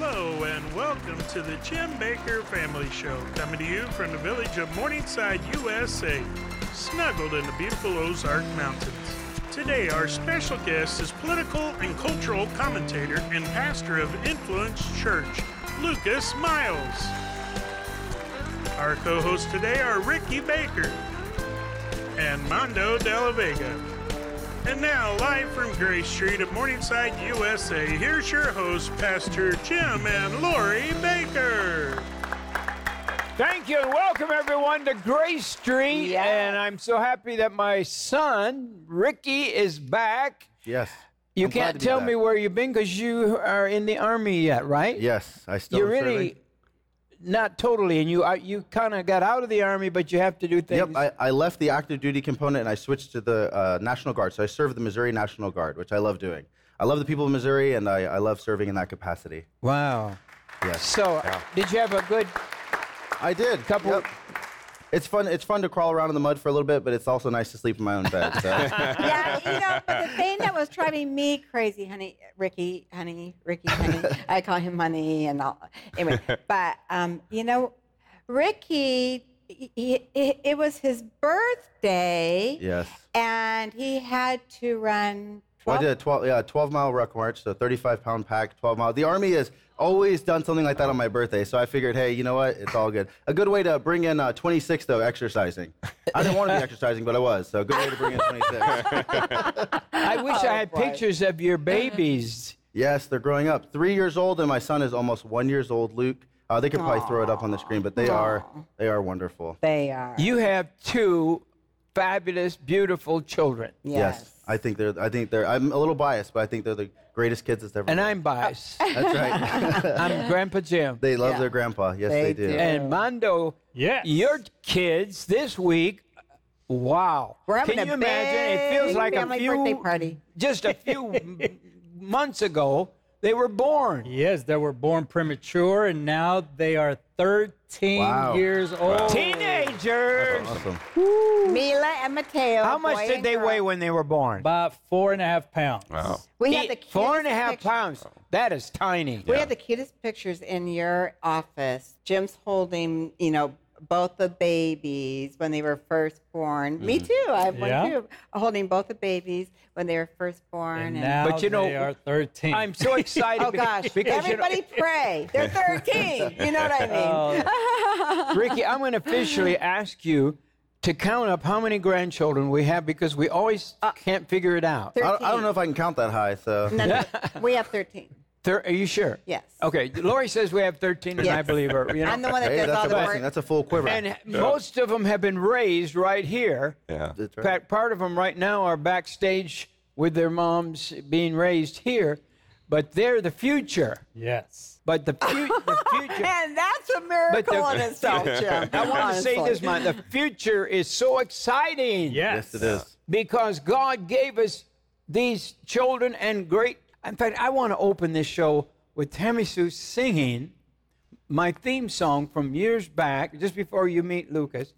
Hello and welcome to the Jim Bakker Family Show, coming to you from the village of Morningside, USA, snuggled in the beautiful Ozark Mountains. Today, our special guest is political and cultural commentator and pastor of Influence Church, Lucas Miles. Our co hosts today are Ricky Bakker and Mondo De La Vega. And now, live from Grace Street at Morningside, USA, here's your host, Pastor Jim and Lori Bakker. Thank you and welcome everyone to Grace Street. Yeah. And I'm so happy that my son, Ricky, is back. Yes. You I'm can't to be tell back. me where you've been because you are in the army yet, right? Yes, I still. You're am really serving. Not totally, and you uh, you kind of got out of the army, but you have to do things. Yep, I, I left the active duty component and I switched to the uh, National Guard. So I serve the Missouri National Guard, which I love doing. I love the people of Missouri and I, I love serving in that capacity. wow. Yes. So, did you have a good I did. couple? Yep. It's fun. It's fun to crawl around in the mud for a little bit, but it's also nice to sleep in my own bed. So. yeah, you know, but the thing that was driving me crazy, honey, Ricky, honey, Ricky, honey, I call him honey and all. Anyway, but um, you know, Ricky, he, he, it was his birthday, yes. and he had to run. Well, I did a 12, yeah, 12 mile ruck march, so 35 pound pack, 12 mile. The Army has always done something like that on my birthday, so I figured, hey, you know what? It's all good. A good way to bring in uh, 26, though, exercising. I didn't want to be exercising, but I was, so a good way to bring in 26. I wish I had boy. pictures of your babies. yes, they're growing up. Three years old, and my son is almost one years old, Luke. Uh, they could probably throw it up on the screen, but they are they are wonderful. They are. You have two fabulous, beautiful children. yes. I think they're. I think they're. I'm a little biased, but I think they're the greatest kids that's ever. And been. I'm biased. That's right. I'm Grandpa Jim. they love Yeah. their grandpa. Yes, They they, do. do. And Mondo, Yes. your kids this week, wow. We're having Can you imagine? It feels like a family few birthday party. just a few m- months ago they were born. Yes, they were born premature and now they are 13 Wow. years old. Teenagers. Awesome. Mila and Mateo. How much did they girl. weigh when they were born? About four and a half pounds. Wow. We had the Eight- four and a cutest half pictures. pounds. That is tiny. We have the cutest pictures in your office. Jim's holding, you know, both the babies when they were first born. Me mm-hmm. too. I have Yeah. one too. Holding both the babies when they were first born. And and- now But you know, they are 13. I'm so excited. oh gosh! because you know- Everybody pray. They're 13. You know what I mean? Oh, Ricky, I'm going to officially ask you to count up how many grandchildren we have because we always uh, can't figure it out. I, I don't know if I can count that high. So No, no, we have 13. Thir- are you sure? Yes. Okay. Lori says we have 13, and I believe her. You know? I'm the one that hey, does that's all a the blessing. work. That's a full quiver. And most of them have been raised right here. Yeah. That's In right. fact, part of them right now are backstage with their moms being raised here, but they're the future. yes. But the, fu- the future. And that's a miracle the- in itself, Jim. I want to say this, man. The future is so exciting. Yes. yes, it is. because God gave us these children and great. In fact, I want to open this show with Tammy Sue singing my theme song from years back, just before you meet Lucas,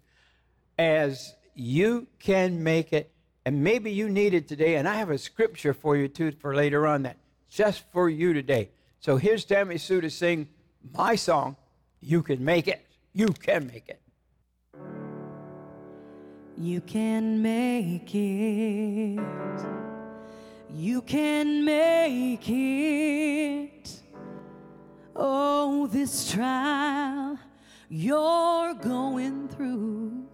as You Can Make It. And maybe you need it today. And I have a scripture for you too for later on that just for you today. So here's Tammy Sue to sing my song, You Can Make It. You can make it. You can make it. You can make it. Oh, this trial you're going through,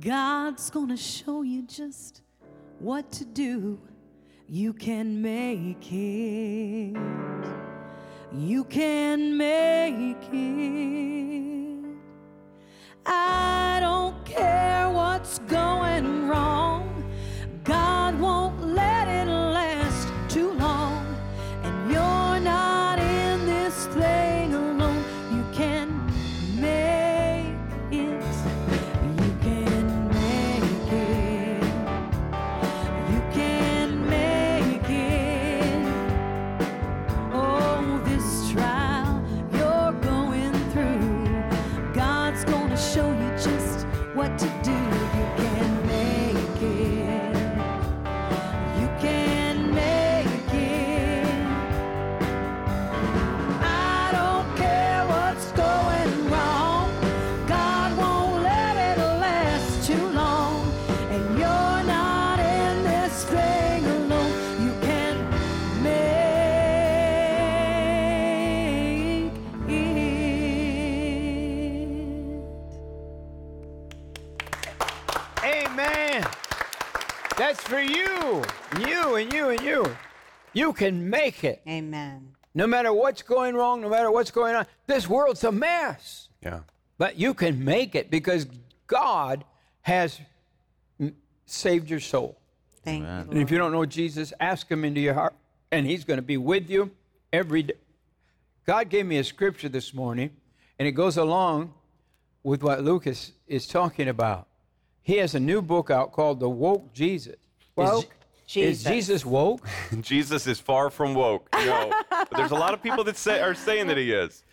God's gonna show you just what to do. You can make it. You can make it. I don't care what's going wrong. God for you. You and you and you. You can make it. Amen. No matter what's going wrong, no matter what's going on. This world's a mess. Yeah. But you can make it because God has m- saved your soul. Thank you. And if you don't know Jesus, ask him into your heart, and he's going to be with you every day. God gave me a scripture this morning, and it goes along with what Lucas is talking about. He has a new book out called The Woke Jesus. Is- Woke Is Jesus. Jesus woke? Jesus is far from woke. No. but there's a lot of people that say are saying that he is.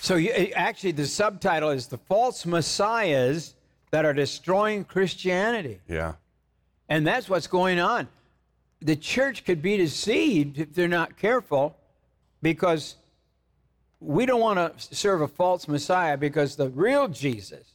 So you, eh, actually, the subtitle is The False Messiahs That Are Destroying Christianity. Yeah. And that's what's going on. The church could be deceived if they're not careful because we don't want to serve a false Messiah because the real Jesus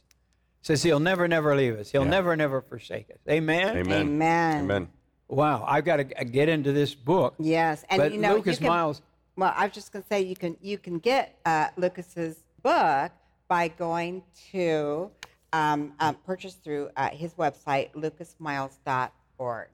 says he'll never, never leave us. He'll Yeah. never, never forsake us. Amen? Amen. Amen. Amen. Wow, I've got to get into this book. Yes, and But you know, Lucas you can, Miles- Well, I was just going to say you can you can get uh, Lucas's book by going to um, um, purchase through uh, his website lucasmiles.org.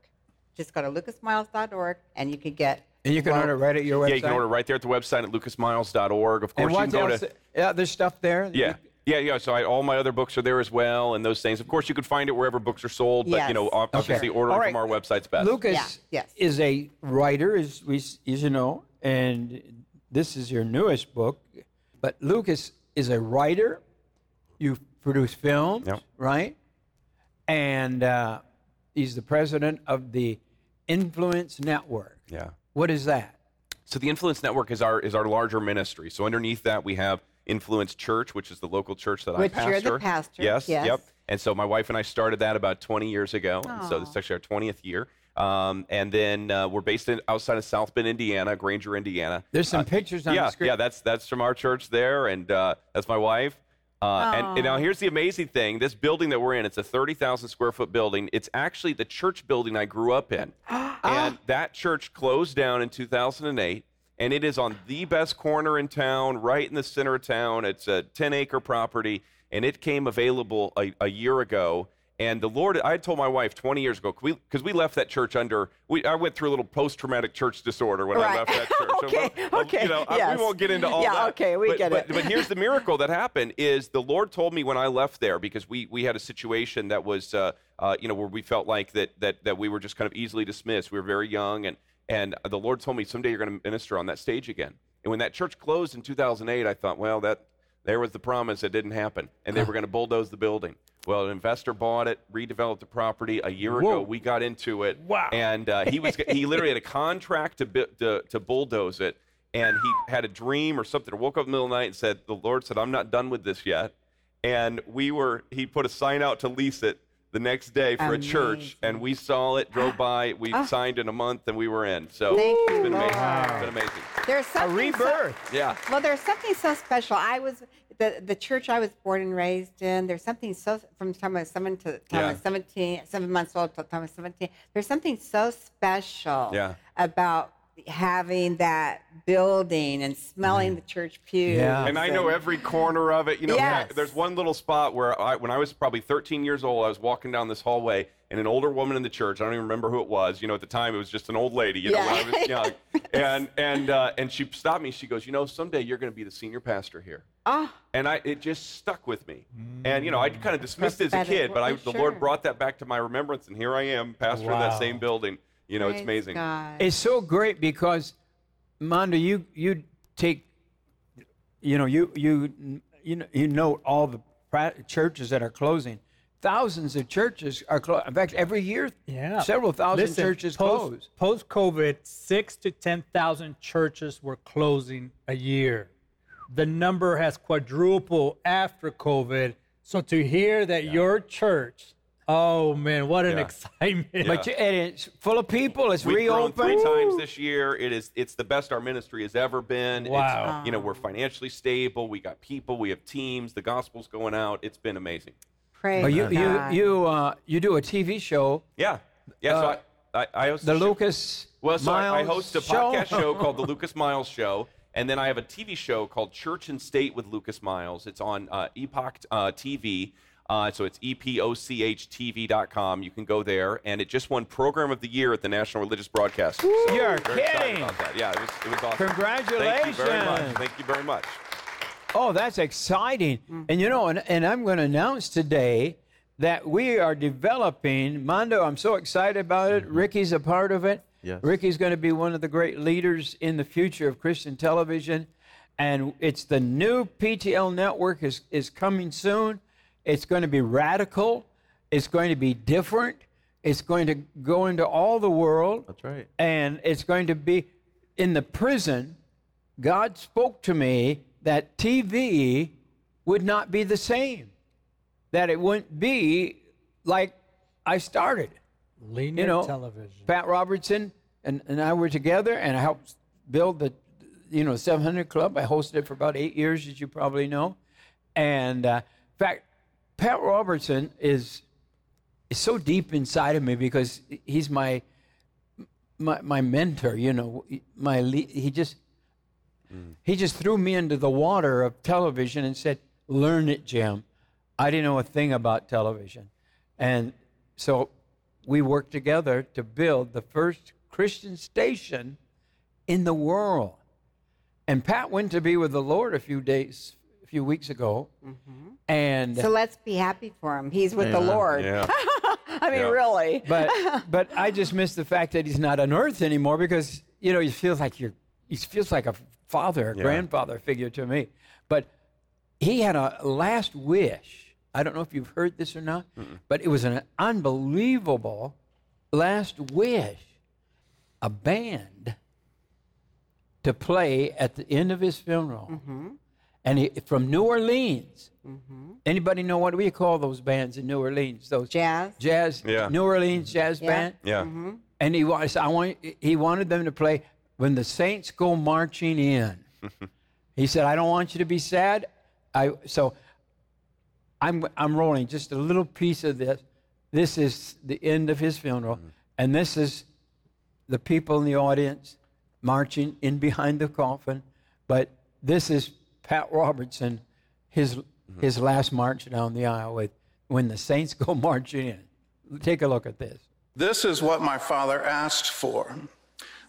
Just go to lucasmiles.org and you can get. And you can well, order right at your website. Yeah, you can order right there at the website at lucasmiles.org. Of course, And you can go else? to. Yeah, there's stuff there. Yeah. Yeah, yeah. So I, all my other books are there as well, and those things. Of course, you can find it wherever books are sold, but you know, Yes. obviously, Okay. ordering All from our right. website's best. Lucas Yeah, yes. is a writer, as we, as you know, and this is your newest book. But Lucas is a writer. You produce films, Yep. right? And uh, he's the president of the Influence Network. Yeah. What is that? So the Influence Network is our is our larger ministry. So underneath that we have Influence Church, which is the local church that Which I pastor. you're the pastor, Yes, yes. Yep. And so my wife and I started that about 20 years ago. And so this is actually our 20th year. Um, and then uh, we're based in outside of South Bend, Indiana, Granger, Indiana. There's some Uh, pictures on yeah, the screen. Yeah, that's that's from our church there, and uh, that's my wife. Uh, and, and now here's the amazing thing: this building that we're in, it's a 30,000 square foot building. It's actually the church building I grew up in, and that church closed down in 2008. And it is on the best corner in town, right in the center of town. It's a 10 acre property, and it came available a, a year ago. And the Lord, I had told my wife 20 years ago, because we, left that church under, we, I went through a little post traumatic church disorder when I left that church. So, Okay, well, okay, You know, I- we won't get into all Yeah, that. okay, we but, get but, it. But here's the miracle that happened is the Lord told me when I left there because we we had a situation that was uh, uh, you know where we felt like that that that we were just kind of easily dismissed. We were very young and and the Lord told me someday you're going to minister on that stage again. And when that church closed in 2008, I thought, well, that there was the promise that didn't happen, and they were going to bulldoze the building. Well, an investor bought it, redeveloped the property. A year ago, we got into it, Wow. and uh, he was he literally had a contract to, to to bulldoze it, and he had a dream or something. Or woke up in the middle of the night and said, "The Lord said, I'm not done with this yet." And we were. He put a sign out to lease it the next day for a church, and we saw it, drove by. We ah. signed in a month, and we were in. So Thank it's you, been amazing. Lord. It's been amazing. There's A something so- rebirth. Yeah. Well, there's something so special. I was the the church I was born and raised in. There's something so from the time I was seven to the time I was Yeah. 17, months old to the time I was 17. There's something so special Yeah. about having that building and smelling mm-hmm. the church pews. Yeah. And I know every corner of it. You know, Yes. there's one little spot where I, when I was probably 13 years old, I was walking down this hallway, and an older woman in the church. I don't even remember who it was. You know, at the time, it was just an old lady. You know, when I was young, and and uh, and she stopped me. She goes, "You know, someday you're going to be the senior pastor here." Oh, And I, it just stuck with me. And you know, I mm. kind of dismissed it as a Prophetic kid, but I, word, the sure. Lord brought that back to my remembrance, and here I am, pastor of that same building. You know, it's amazing. God. It's so great because, Mondo, you you take, you know, you you you know, you note all the pra- churches that are closing. Thousands of churches are closed. In fact, every year, Yeah. several thousand Listen, churches post, close. Post COVID, six to 10,000 churches were closing a year. The number has quadrupled after COVID. So to hear that your church, oh man, what an Yeah. excitement. But you, and it's full of people. It's We've grown reopened. three times this year. It is it's the best our ministry has ever been. Wow. It's, you know, we're financially stable. We got people. We have teams. The gospel's going out. It's been amazing. Praise But you you God. you uh, you do a TV show, Yeah. Yeah. so I, I, I host Uh, the a show- Lucas. Well, so I, I Miles host a show? podcast show called the Lucas Miles Show, and then I have a TV show called Church and State with Lucas Miles. It's on uh, Epoch uh, TV. Uh, so it's epochtv.com. You can go there, and it just won Program of the Year at the National Religious Broadcast. So You're kidding. about that. Yeah, it was, it was awesome. Thank you very Congratulations. much. Thank you very much. Oh, that's exciting. Mm. And you know, and, and I'm going to announce today that we are developing, Mondo, I'm so excited about it. Ricky's a part of it. Yes. Ricky's going to be one of the great leaders in the future of Christian television. And it's the new PTL network is, is coming soon. It's going to be radical. It's going to be different. It's going to go into all the world. That's right. And it's going to be in the prison. God spoke to me that TV would not be the same, that it wouldn't be like I started. Linear You know, television. Pat Robertson and, and I were together, and I helped build the, you know, 700 Club. I hosted it for about eight years, as you probably know. And uh, in fact, Pat Robertson is is so deep inside of me because he's my my, my mentor. You know, my le- he just he just threw me into the water of television and said, "Learn it, Jim." I didn't know a thing about television, and so we worked together to build the first Christian station in the world. And Pat went to be with the Lord a few days, few weeks ago, mm-hmm. and So let's be happy for him. He's with the Lord. Yeah. I mean, Yeah. really. but but I just miss the fact that he's not on Earth anymore because you know he feels like you're he feels like a father, a Yeah. grandfather figure to me. But he had a last wish. I don't know if you've heard this or not, but it was an unbelievable last wish. A band to play at the end of his funeral, mm-hmm. And he, from New Orleans. Mm-hmm. Anybody know what we call those bands in New Orleans? Those Jazz. jazz, Yeah. New Orleans jazz Yeah. band. Yeah. Mm-hmm. And he was, I want, he wanted them to play when the Saints go marching in. he said, "I don't want you to be sad." I so I'm I'm rolling just a little piece of this. This is the end of his funeral, mm-hmm. and this is the people in the audience marching in behind the coffin. But this is Pat Robertson, his mm-hmm. his last march down the aisle with when the Saints go marching in. Take a look at this. This is what my father asked for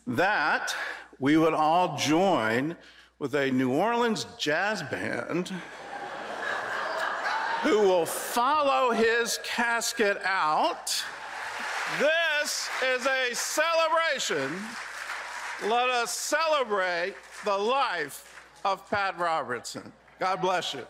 that we would all join with a New Orleans jazz band who will follow his casket out. This is a celebration. Let us celebrate the life of Pat Robertson. God bless you.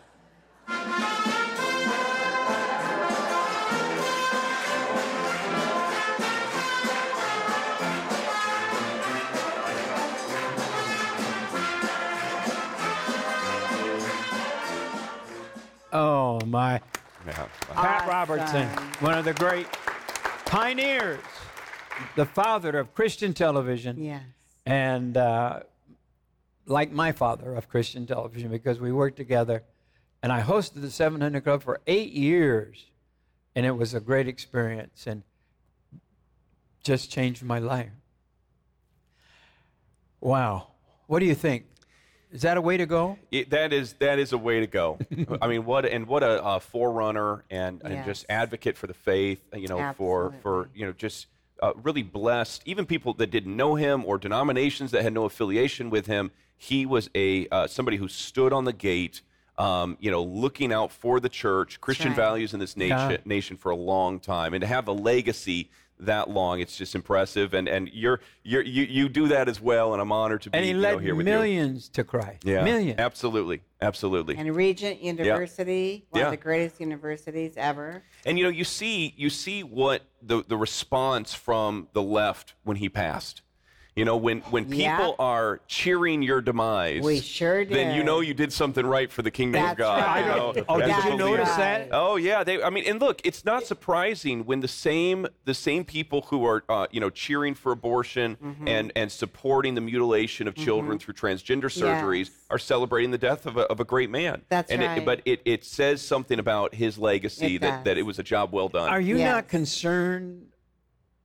Oh my. Yeah. Pat Awesome. Robertson, one of the great pioneers, the father of Christian television, Yes. and uh, like my father of Christian television because we worked together. And I hosted the 700 Club for eight years, and it was a great experience and just changed my life. Wow. What do you think? Is that a way to go? It, that is that is a way to go. I mean, what and what a, uh forerunner and, and just advocate for the faith. You know, for for you know just uh, really blessed. Even people that didn't know him or denominations that had no affiliation with him. He was a uh, somebody who stood on the gate. Um, you know, looking out for the church, Christian right. values in this nation, Yeah. nation for a long time, and to have a legacy that long, it's just impressive. And and you're you're you, you do that as well, and I'm honored to be And he you know, led here with you. millions to cry. Yeah, Millions. Absolutely, absolutely. And Regent University, one Yeah. of the greatest universities ever. And you know, you see, you see what the the response from the left when he passed. You know, when when people Yeah. are cheering your demise, We sure Then you know you did something right for the kingdom of God. right. you know? Oh, As did you notice right. that? Oh yeah, they. I mean, and look, it's not surprising when the same the same people who are uh, you know cheering for abortion Mm-hmm. and and supporting the mutilation of children through transgender surgeries Yes. are celebrating the death of a, of a great man. That's and It, right. but it, it says something about his legacy It that, that it was a job well done. Are you Yes. not concerned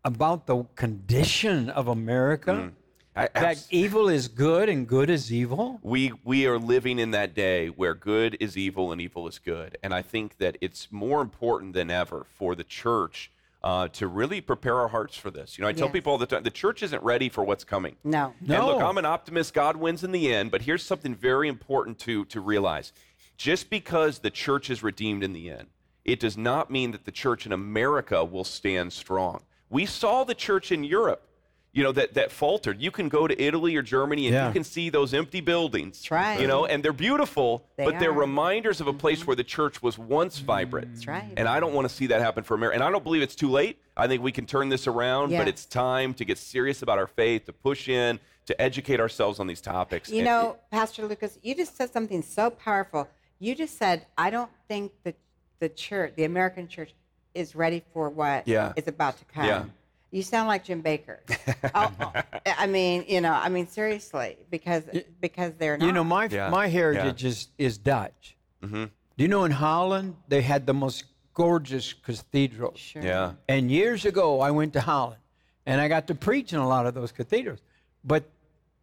about the condition of America? Mm. I- that evil is good and good is evil? we we are living in that day where good is evil and evil is good and i think that it's more important than ever for the church uh, to really prepare our hearts for this you know i tell Yes. people all the time the church isn't ready for what's coming No. and look i'm an optimist god wins in the end but here's something very important to to realize just because the church is redeemed in the end it does not mean that the church in america will stand strong we saw the church in europe you know that that faltered you can go to italy or germany and Yeah. you can see those empty buildings That's right. you know and they're beautiful They but they're reminders of a place mm-hmm. where the church was once mm-hmm. vibrant That's right. and i don't want to see that happen for america and i don't believe it's too late i think we can turn this around but it's time to get serious about our faith to push in to educate ourselves on these topics You And know, Pastor Lucas, you just said something so powerful. You just said, I don't think that the church, the American church, is ready for what is Yeah. about to come. Yeah. You sound like Jim Bakker. oh, I mean, you know, I mean, seriously, because because they're not. You know, my Yeah, my yeah. heritage is is Dutch. Mm-hmm. Do you know in Holland they had the most gorgeous cathedrals? Sure. yeah And years ago, I went to Holland, and I got to preach in a lot of those cathedrals. But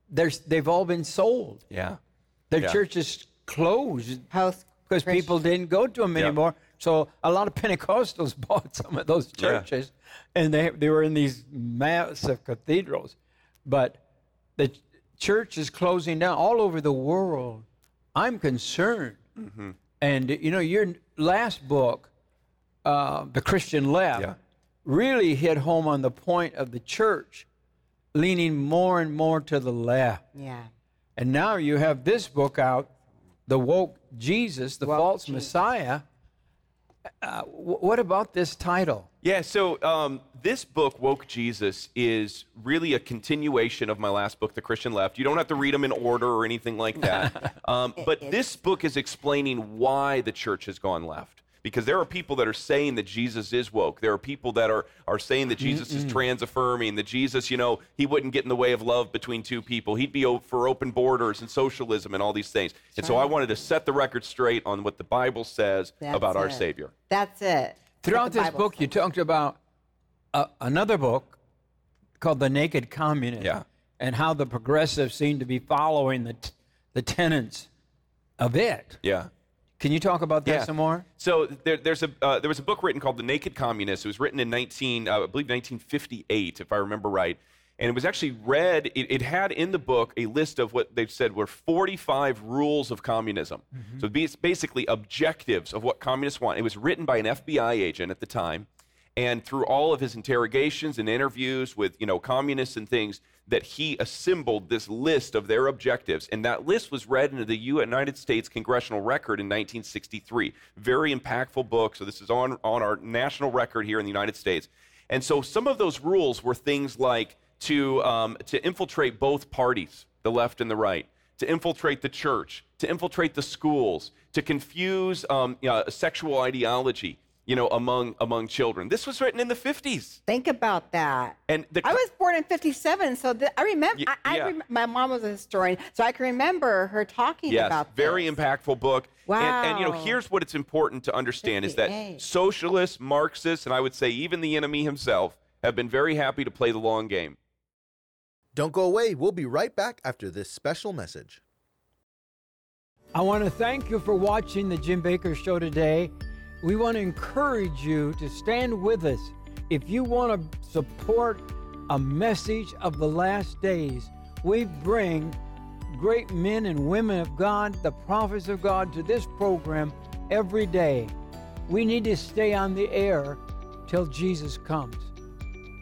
there's they've all been sold. yeah Their Yeah. churches closed Post because people didn't go to them Yeah. anymore. So a lot of Pentecostals bought some of those Yeah. churches, and they they were in these massive cathedrals. But the church is closing down all over the world. I'm concerned. Mm-hmm. And you know, your last book, uh, The Christian Left, Yeah. really hit home on the point of the church leaning more and more to the left. Yeah. And now you have this book out, The Woke Jesus, the Woke False Jesus. Messiah. Uh, wh- what about this title? Yeah, so um, this book, Woke Jesus, is really a continuation of my last book, The Christian Left. You don't have to read them in order or anything like that. um, but this book is explaining why the church has gone left. Because there are people that are saying that Jesus is woke. There are people that are, are saying that Jesus is trans affirming, that Jesus, you know, he wouldn't get in the way of love between two people. He'd be for open borders and socialism and all these things. and so I wanted to set the record straight on what the Bible says That's about our. Savior. That's it. Throughout this Bible book, you talked about uh, another book called The Naked Communist Yeah. and how the progressives seem to be following the, t- the tenets of it. Yeah. Can you talk about that Yeah. some more? So there, there's a uh, there was a book written called The Naked Communist. It was written in 19 uh, I believe 1958, if I remember right. And it was actually read. It, it had in the book a list of what they've said were 45 rules of communism. So it's basically objectives of what communists want. It was written by an FBI agent at the time, and through all of his interrogations and interviews with you know communists and things, that he assembled this list of their objectives, and that list was read into the United States Congressional Record in 1963. Very impactful book. So this is on on our national record here in the United States. And so some of those rules were things like to um, to infiltrate both parties, the left and the right, to infiltrate the church, to infiltrate the schools, to confuse um, uh, sexual ideology, you know, among among children. This was written in the 50s. Think about that. And the I was born in '57, so th- I remember. Y- I, I yeah. rem- my mom was a historian, so I can remember her talking Yes, about. very this. impactful book. And, and you know, here's what it's important to understand is that socialists, Marxists, and I would say even the enemy himself have been very happy to play the long game. Don't go away. We'll be right back after this special message. I want to thank you for watching the Jim Bakker Show today. We want to encourage you to stand with us. If you want to support a message of the last days, we bring great men and women of God, the prophets of God, to this program every day. We need to stay on the air till Jesus comes.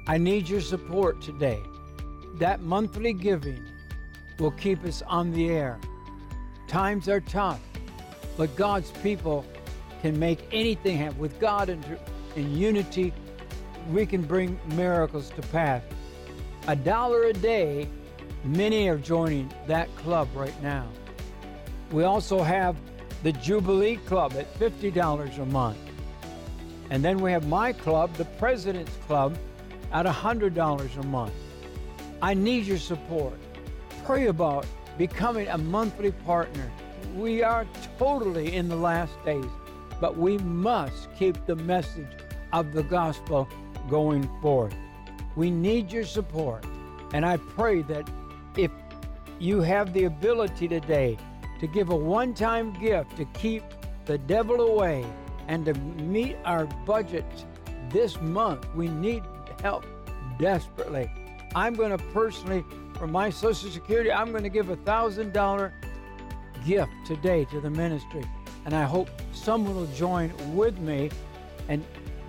I need your support today. That monthly giving will keep us on the air. Times are tough, but God's people can make anything happen. With God in, in unity, we can bring miracles to pass. A dollar a day, many are joining that club right now. We also have the Jubilee Club at $50 a month. And then we have my club, the President's Club, at $100 a month. I need your support. Pray about becoming a monthly partner. We are totally in the last days, but we must keep the message of the gospel going forth. We need your support, and I pray that if you have the ability today to give a one time gift to keep the devil away and to meet our budget this month. We need help desperately. I'm going to personally, for my Social Security, I'm going to give a thousand dollar gift today to the ministry. And I hope someone will join with me and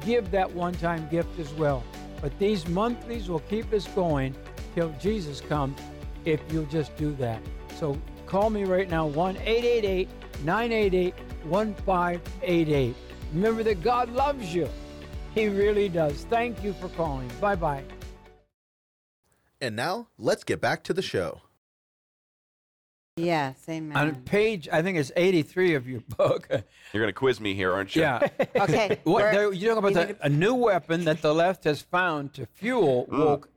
give that one time gift as well. But these monthlies will keep us going till Jesus comes if you'll just do that. So call me right now 1 888 988 1588. Remember that God loves you. He really does. Thank you for calling. Bye bye. And now, let's get back to the show. Yes, amen. On page, I think it's 83 of your book. You're going to quiz me here, aren't you? Yeah. okay. What, there- you're talking about need the, a new weapon that the left has found to fuel Mm. woke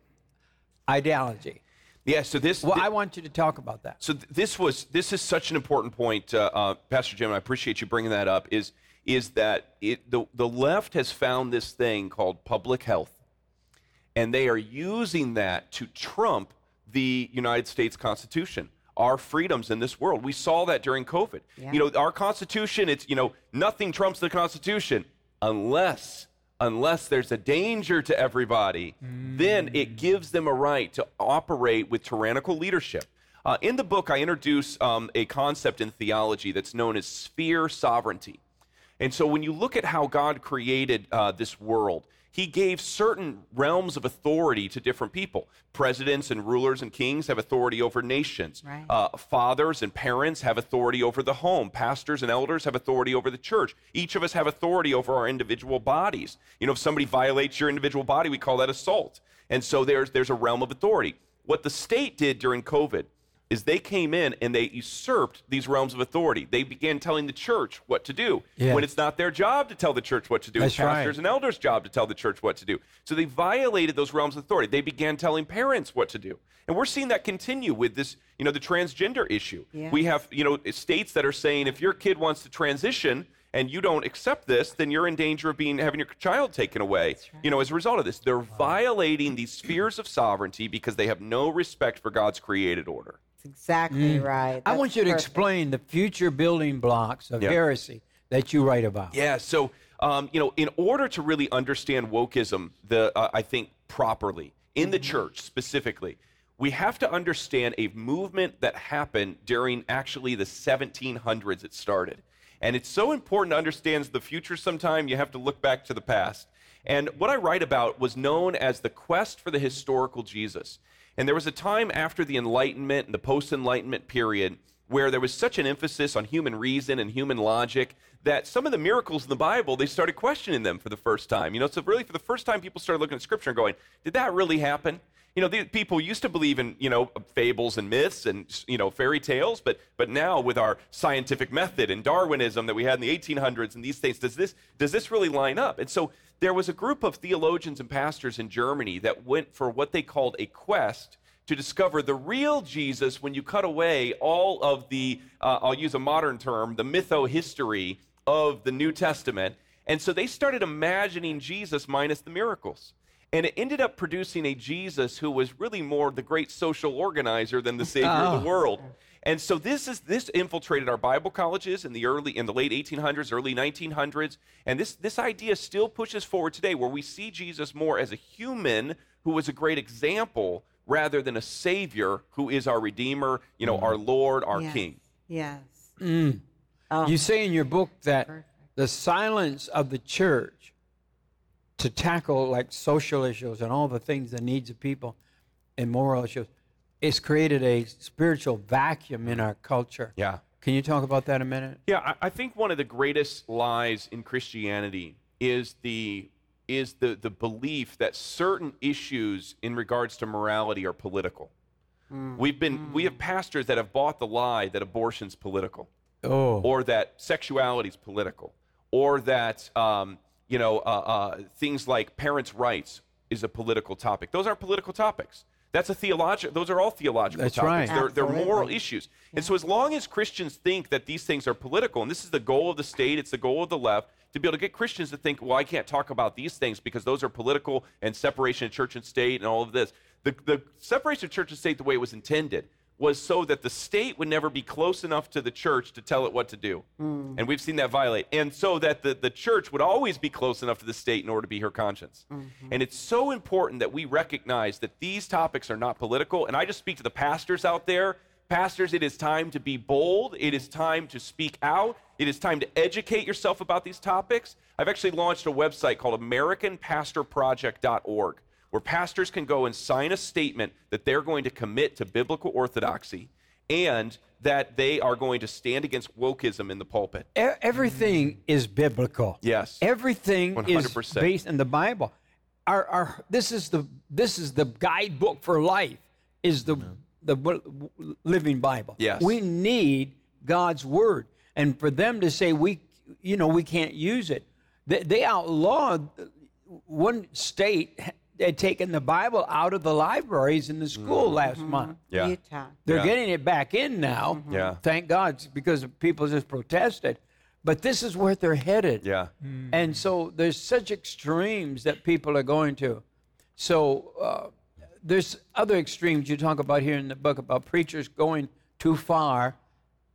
ideology. Yeah. So this. Well, thi- I want you to talk about that. So th- this was this is such an important point, uh, uh, Pastor Jim. and I appreciate you bringing that up. Is is that it, the the left has found this thing called public health, and they are using that to trump the United States Constitution, our freedoms in this world. We saw that during COVID. Yeah. You know, our Constitution. It's you know nothing trumps the Constitution unless unless there's a danger to everybody, then it gives them a right to operate with tyrannical leadership. Uh, in the book, I introduce um, a concept in theology that's known as sphere sovereignty. And so when you look at how God created uh, this world, he gave certain realms of authority to different people. Presidents and rulers and kings have authority over nations. Right. Uh, fathers and parents have authority over the home. Pastors and elders have authority over the church. Each of us have authority over our individual bodies. You know, if somebody violates your individual body, we call that assault. And so there's, there's a realm of authority. What the state did during COVID is they came in and they usurped these realms of authority. They began telling the church what to do Yeah. when it's not their job to tell the church what to do. That's it's pastors right. and elders' job to tell the church what to do. So they violated those realms of authority. They began telling parents what to do. And we're seeing that continue with this, you know, the transgender issue. Yeah. We have, you know, states that are saying if your kid wants to transition and you don't accept this, then you're in danger of being having your child taken away. Right. You know, as a result of this, they're violating these spheres of sovereignty because they have no respect for God's created order. That's exactly right. Mm. I want you to perfect. explain the future building blocks of Yeah. heresy that you write about. Yeah. So, um, you know, in order to really understand wokeism, the uh, I think properly in the church specifically, we have to understand a movement that happened during actually the 1700s. It started, and it's so important to understand the future. Sometime you have to look back to the past. And what I write about was known as the quest for the historical Jesus. And there was a time after the Enlightenment and the post Enlightenment period where there was such an emphasis on human reason and human logic that some of the miracles in the Bible, they started questioning them for the first time. You know, so really for the first time, people started looking at Scripture and going, did that really happen? You know, the people used to believe in, you know, fables and myths and, you know, fairy tales, but, but now with our scientific method and Darwinism that we had in the 1800s and these things, does this, does this really line up? And so there was a group of theologians and pastors in Germany that went for what they called a quest to discover the real Jesus when you cut away all of the, uh, I'll use a modern term, the mytho history of the New Testament. And so they started imagining Jesus minus the miracles. And it ended up producing a Jesus who was really more the great social organizer than the savior of the world. And so this is this infiltrated our Bible colleges in the early in the late 1800s, early 1900s, and this this idea still pushes forward today where we see Jesus more as a human who was a great example rather than a savior who is our redeemer, you know, mm. our Lord, our Yes. king. Yes. Mm. Oh. You say in your book that Perfect. the silence of the church to tackle like social issues and all the things, the needs of people and moral issues, it's created a spiritual vacuum in our culture. Yeah. Can you talk about that a minute? Yeah, I, I think one of the greatest lies in Christianity is the is the, the belief that certain issues in regards to morality are political. We've been we have pastors that have bought the lie that abortion's political, Oh. or that sexuality is political, or that um, you know uh, uh, things like parents' rights is a political topic. Those aren't political topics. That's a theological. Those are all theological That's topics. right. They're, they're moral Absolutely. issues. And so, as long as Christians think that these things are political, and this is the goal of the state, it's the goal of the left, to be able to get Christians to think, well, I can't talk about these things because those are political and separation of church and state and all of this. The, the separation of church and state, the way it was intended, was so that the state would never be close enough to the church to tell it what to do. Hmm. And we've seen that violate. And so that the, the church would always be close enough to the state in order to be her conscience. Mm-hmm. And it's so important that we recognize that these topics are not political. And I just speak to the pastors out there. Pastors, it is time to be bold. It is time to speak out. It is time to educate yourself about these topics. I've actually launched a website called AmericanPastorProject.org where pastors can go and sign a statement that they're going to commit to biblical orthodoxy and that they are going to stand against wokeism in the pulpit. Everything is biblical. Yes. Everything is 100%. based in the Bible. Our, our, this is the this is the guidebook for life. Is the the living Bible. Yes. We need God's word, and for them to say we, you know, we can't use it. They, they outlawed one state had taken the Bible out of the libraries in the school mm-hmm. last mm-hmm. month. Yeah. Utah. They're Yeah. getting it back in now. Mm-hmm. Yeah. Thank God, because people just protested. But this is where they're headed. Yeah. And so there's such extremes that people are going to. So uh, there's other extremes you talk about here in the book about preachers going too far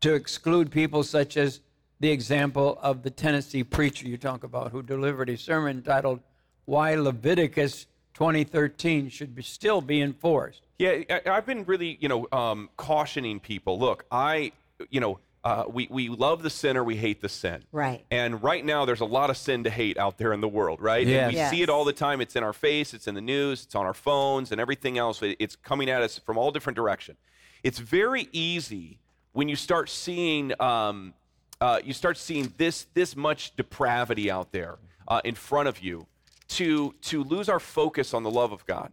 to exclude people, such as the example of the Tennessee preacher you talk about who delivered a sermon entitled "Why Leviticus 2013 Should be, Still Be Enforced." Yeah, I, I've been really, you know, um, cautioning people. Look, I, you know, uh, we, we love the sinner, we hate the sin. Right. And right now, there's a lot of sin to hate out there in the world, right? Yes. And we Yes. see it all the time. It's in our face, it's in the news, it's on our phones, and everything else. It- It's coming at us from all different directions. It's very easy when you start seeing, um, uh, you start seeing this this much depravity out there uh, in front of you, to to lose our focus on the love of God.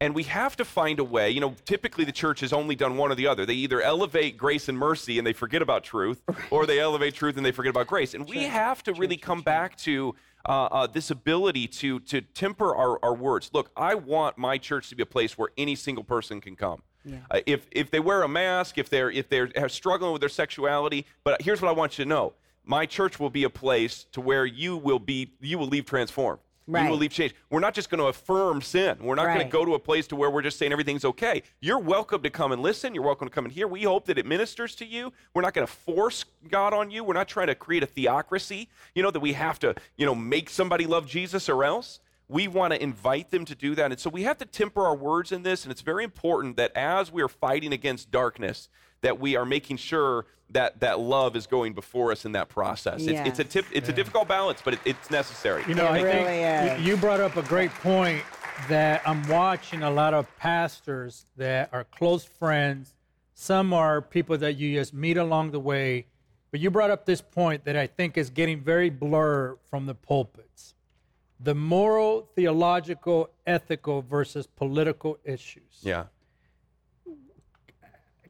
And we have to find a way. You know, typically the church has only done one or the other. They either elevate grace and mercy and they forget about truth, or they elevate truth and they forget about grace. And we have to really come back to uh, uh, this ability to to temper our, our words. Look, I want my church to be a place where any single person can come. Uh, if if they wear a mask, if they're if they're are struggling with their sexuality, but here's what I want you to know: my church will be a place to where you will be you will leave transformed. You will Right. leave changed. We're not just going to affirm sin. We're not going to go to a place to where we're just saying everything's okay. You're welcome to come and listen. You're welcome to come and hear. We hope that it ministers to you. We're not going to force God on you. We're not trying to create a theocracy, you know, that we have to, you know, make somebody love Jesus or else. We want to invite them to do that. And so we have to temper our words in this. And it's very important that as we are fighting against darkness, that we are making sure that that love is going before us in that process. It's, it's a tip, it's a difficult balance, but it, it's necessary. You know, It I really y- is. you brought up a great point that I'm watching a lot of pastors that are close friends. Some are people that you just meet along the way. But you brought up this point that I think is getting very blurred from the pulpits the moral, theological, ethical versus political issues. Yeah.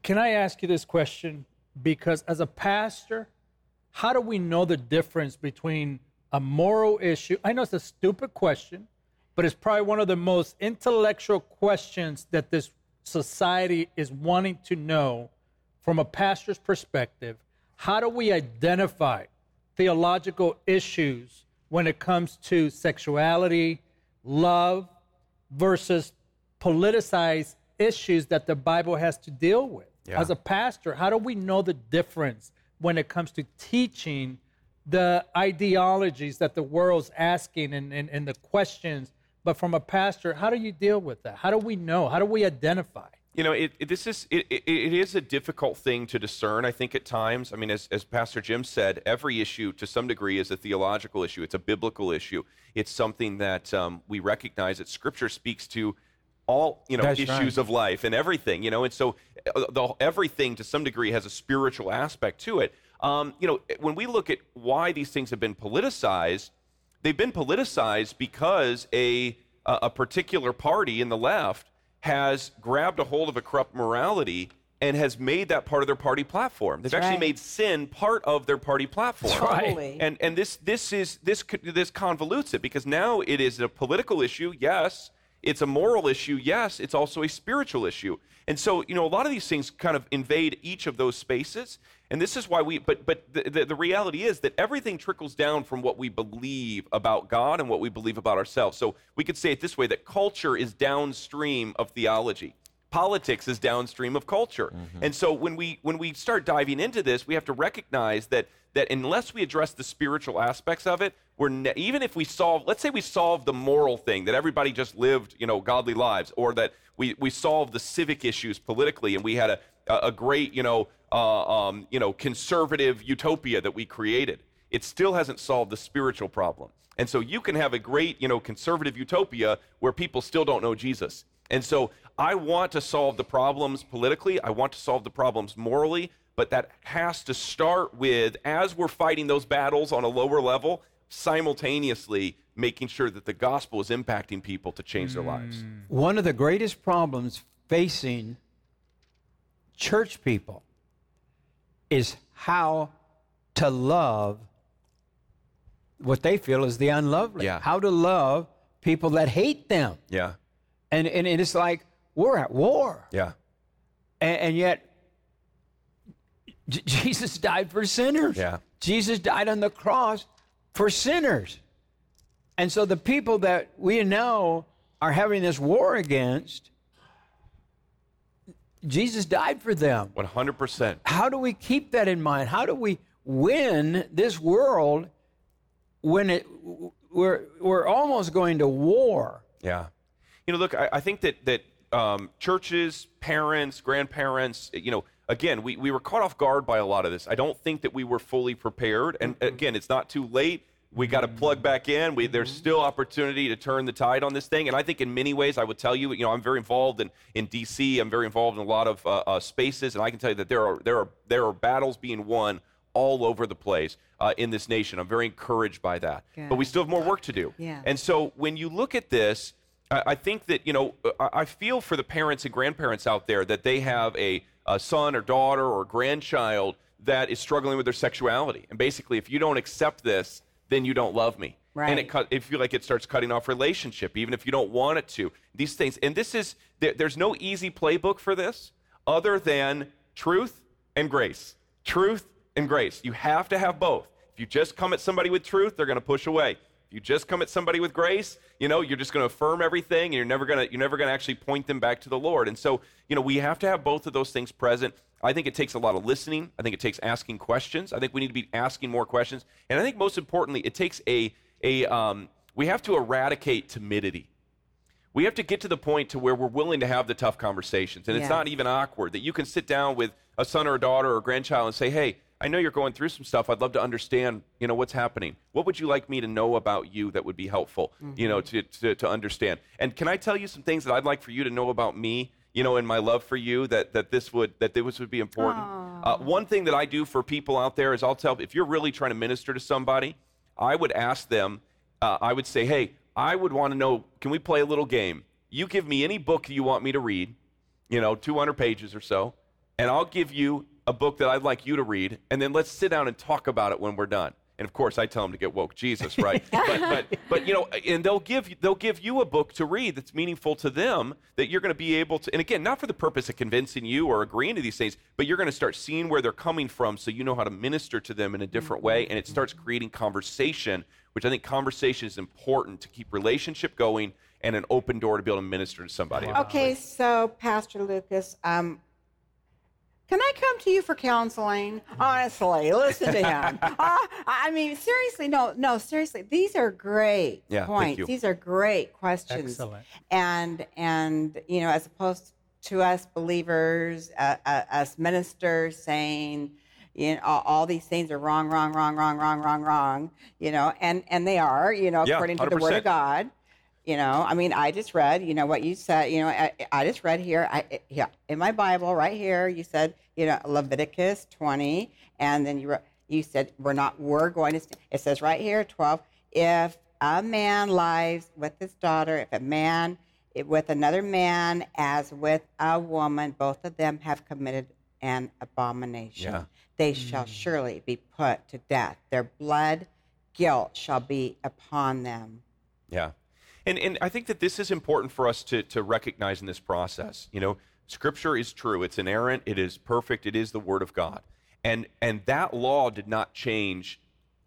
Can I ask you this question? Because as a pastor, how do we know the difference between a moral issue? I know it's a stupid question, but it's probably one of the most intellectual questions that this society is wanting to know from a pastor's perspective. How do we identify theological issues when it comes to sexuality, love, versus politicized issues that the Bible has to deal with. Yeah. As a pastor, how do we know the difference when it comes to teaching the ideologies that the world's asking and, and, and the questions? But from a pastor, how do you deal with that? How do we know? How do we identify? You know, it, it, this is it, it, it is a difficult thing to discern. I think at times. I mean, as, as Pastor Jim said, every issue to some degree is a theological issue. It's a biblical issue. It's something that um, we recognize that Scripture speaks to all you know That's issues right. of life and everything. You know, and so uh, the, everything to some degree has a spiritual aspect to it. Um, you know, when we look at why these things have been politicized, they've been politicized because a a a particular party in the left has grabbed a hold of a corrupt morality and has made that part of their party platform. They've actually right. made sin part of their party platform. Totally. And and this this is this this convolutes it because now it is a political issue. Yes, it's a moral issue. Yes, it's also a spiritual issue. And so you know a lot of these things kind of invade each of those spaces. And this is why we. But but the, the, the reality is that everything trickles down from what we believe about God and what we believe about ourselves. So we could say it this way: that culture is downstream of theology. politics is downstream of culture. Mm-hmm. And so when we when we start diving into this, we have to recognize that that unless we address the spiritual aspects of it, we're ne- even if we solve, let's say we solve the moral thing that everybody just lived, you know, godly lives, or that we we solve the civic issues politically, and we had a a, great, you know, uh, um, you know, conservative utopia that we created. It still hasn't solved the spiritual problem. And so you can have a great, you know, conservative utopia where people still don't know Jesus. And so I want to solve the problems politically, I want to solve the problems morally, but that has to start with, as we're fighting those battles on a lower level, simultaneously making sure that the gospel is impacting people to change their lives. Hmm. One of the greatest problems facing church people is how to love what they feel is the unlovely. Yeah. How to love people that hate them. Yeah. And, and it's like we're at war. Yeah. And, and yet, J- Jesus died for sinners. Yeah. Jesus died on the cross for sinners. And so the people that we now are having this war against, Jesus died for them. 100%. How do we keep that in mind? How do we win this world when it we're we're almost going to war? Yeah. You know, look, I, I think that that um, churches, parents, grandparents, you know, again, we, we were caught off guard by a lot of this. I don't think that we were fully prepared. And again, it's not too late. We got to plug back in. We, there's still opportunity to turn the tide on this thing. And I think in many ways, I would tell you, you know, I'm very involved in, in D.C. I'm very involved in a lot of uh, uh, spaces, and I can tell you that there are there are there are battles being won all over the place uh, in this nation. I'm very encouraged by that. But we still have more work to do. Yeah. And so when you look at this, I, I think that you know I, I feel for the parents and grandparents out there that they have a, a son or daughter or grandchild that is struggling with their sexuality, and basically, if you don't accept this, then you don't love me. And Right. it cut, if you like, it starts cutting off relationship, even if you don't want it to. These things, and this is there, there's no easy playbook for this, other than truth and grace. Truth and grace. You have to have both. If you just come at somebody with truth, they're going to push away. You just come at somebody with grace, you know, you're just going to affirm everything, and you're never going to you're never going to actually point them back to the Lord. And so, you know, we have to have both of those things present. I think it takes a lot of listening. I think it takes asking questions. I think we need to be asking more questions. And I think most importantly, it takes a a um, we have to eradicate timidity. We have to get to the point to where we're willing to have the tough conversations, and it's not even awkward. That you can sit down with a son or a daughter or a grandchild and say, "Hey, I know you're going through some stuff. I'd love to understand, you know, what's happening. What would you like me to know about you that would be helpful, you know, to, to to understand? And can I tell you some things that I'd like for you to know about me, you know, and my love for you that that this would that this would be important. Uh, one thing that I do for people out there is I'll tell if you're really trying to minister to somebody, I would ask them. Uh, I would say, "Hey, I would want to know. Can we play a little game? You give me any book you want me to read, you know, 200 pages or so, and I'll give you a book that I'd like you to read, and then let's sit down and talk about it when we're done." And of course, I tell them to get woke Jesus, right? but, but, but you know, and they'll give you- they'll give you a book to read that's meaningful to them that you're going to be able to. And again, not for the purpose of convincing you or agreeing to these things, but you're going to start seeing where they're coming from, so you know how to minister to them in a different way, and it starts creating conversation, which I think conversation is important to keep relationship going and an open door to be able to minister to somebody. Okay, so Pastor Lucas, um, can I come to you for counseling? Honestly, listen to him. uh, I mean, seriously, no, no, seriously, these are great Yeah, thank points. you. These are great questions. Excellent. And and you know, as opposed to us believers, uh, uh, us ministers saying, you know, all, all these things are wrong, wrong, wrong, wrong, wrong, wrong, wrong. You know, and and they are. You know, Yeah, according to the Word of God. You know, I mean, I just read, you know, what you said, you know, I, I just read here, I, yeah, in my Bible right here, you said, you know, Leviticus 20, and then you wrote, you said, we're not, we're going to, st- it says right here, 12, if a man lies with his daughter, if a man i- with another man as with a woman, both of them have committed an abomination. Yeah. They shall mm. surely be put to death. Their blood guilt shall be upon them. Yeah. And, and I think that this is important for us to, to recognize in this process. You know, Scripture is true, it's inerrant, it is perfect, it is the Word of God. And, and that law did not change